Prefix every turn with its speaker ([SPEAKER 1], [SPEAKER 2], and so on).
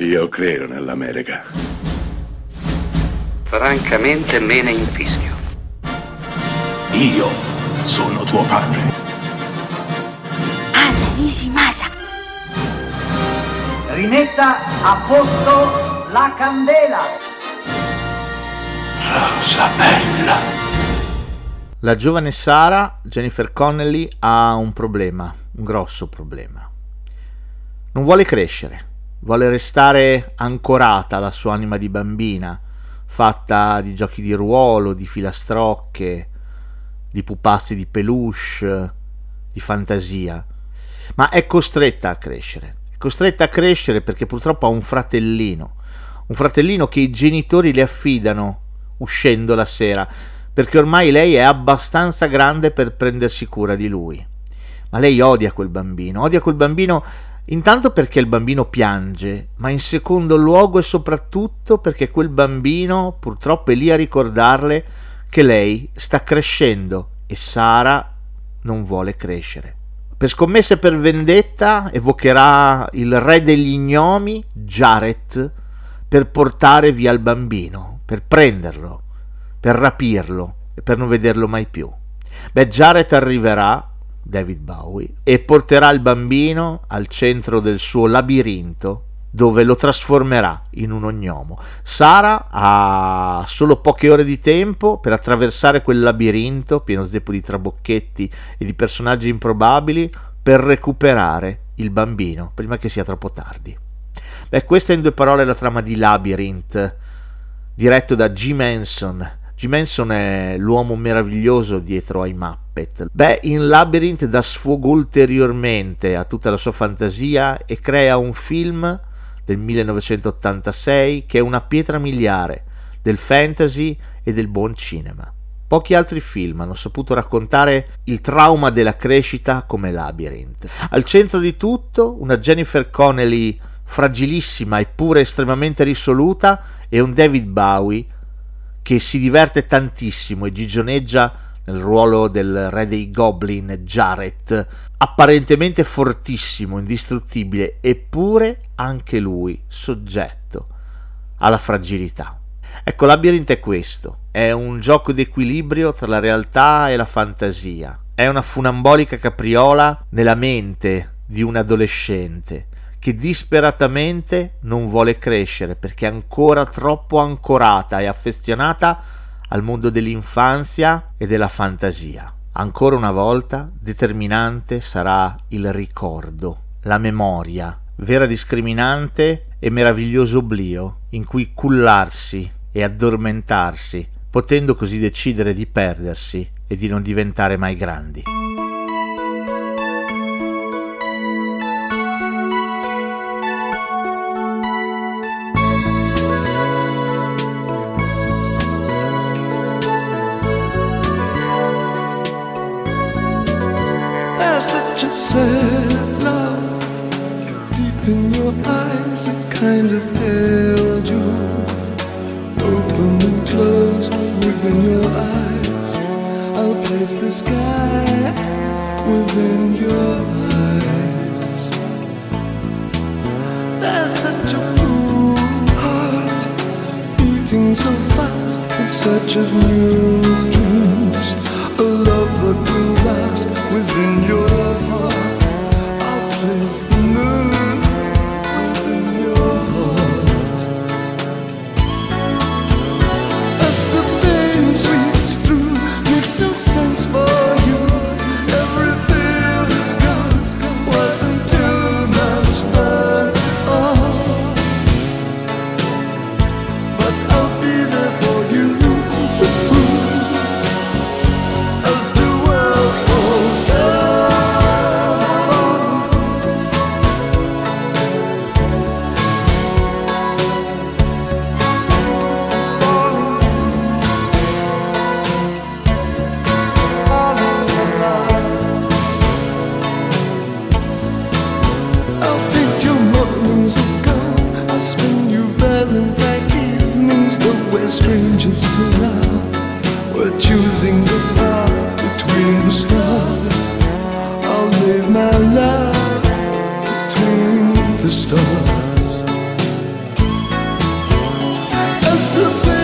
[SPEAKER 1] Io credo nell'America.
[SPEAKER 2] Francamente me ne infischio.
[SPEAKER 3] Io sono tuo padre.
[SPEAKER 4] Anna Nishimasa.
[SPEAKER 5] Rimetta a posto la candela.
[SPEAKER 3] Rosa bella.
[SPEAKER 6] La giovane Sara, Jennifer Connelly, ha un problema, un grosso problema. Non vuole crescere, vuole restare ancorata alla sua anima di bambina, fatta di giochi di ruolo, di filastrocche, di pupazzi di peluche, di fantasia, ma è costretta a crescere. È costretta a crescere perché purtroppo ha un fratellino, un fratellino che i genitori le affidano uscendo la sera, perché ormai lei è abbastanza grande per prendersi cura di lui. Ma lei odia quel bambino, odia quel bambino Intanto perché il bambino piange, ma in secondo luogo e soprattutto perché quel bambino purtroppo è lì a ricordarle che lei sta crescendo e Sara non vuole crescere. Per scommesse per vendetta evocherà il re degli gnomi, Jared, per portare via il bambino, per prenderlo, per rapirlo e per non vederlo mai più. Beh, Jared arriverà David Bowie, e porterà il bambino al centro del suo labirinto dove lo trasformerà in un ognomo. Sara ha solo poche ore di tempo per attraversare quel labirinto pieno zeppo di trabocchetti e di personaggi improbabili per recuperare il bambino prima che sia troppo tardi. Beh, questa è in due parole la trama di Labyrinth, diretto da Jim Henson, Jim Henson è l'uomo meraviglioso dietro ai Muppet. Beh, in Labyrinth dà sfogo ulteriormente a tutta la sua fantasia e crea un film del 1986 che è una pietra miliare del fantasy e del buon cinema. Pochi altri film hanno saputo raccontare il trauma della crescita come Labyrinth. Al centro di tutto una Jennifer Connelly fragilissima eppure estremamente risoluta e un David Bowie che si diverte tantissimo e gigioneggia nel ruolo del re dei goblin Jared, apparentemente fortissimo, indistruttibile, eppure anche lui soggetto alla fragilità. Ecco, Labyrinth è questo, è un gioco d'equilibrio tra la realtà e la fantasia, è una funambolica capriola nella mente di un adolescente che disperatamente non vuole crescere perché è ancora troppo ancorata e affezionata al mondo dell'infanzia e della fantasia. Ancora una volta determinante sarà il ricordo, la memoria, vera discriminante e meraviglioso oblio in cui cullarsi e addormentarsi, potendo così decidere di perdersi e di non diventare mai grandi.
[SPEAKER 7] In your eyes it kind of held you. Open and closed within your eyes. I'll place the sky within your eyes. There's such a full heart beating so fast in search of new dreams the stars. It's the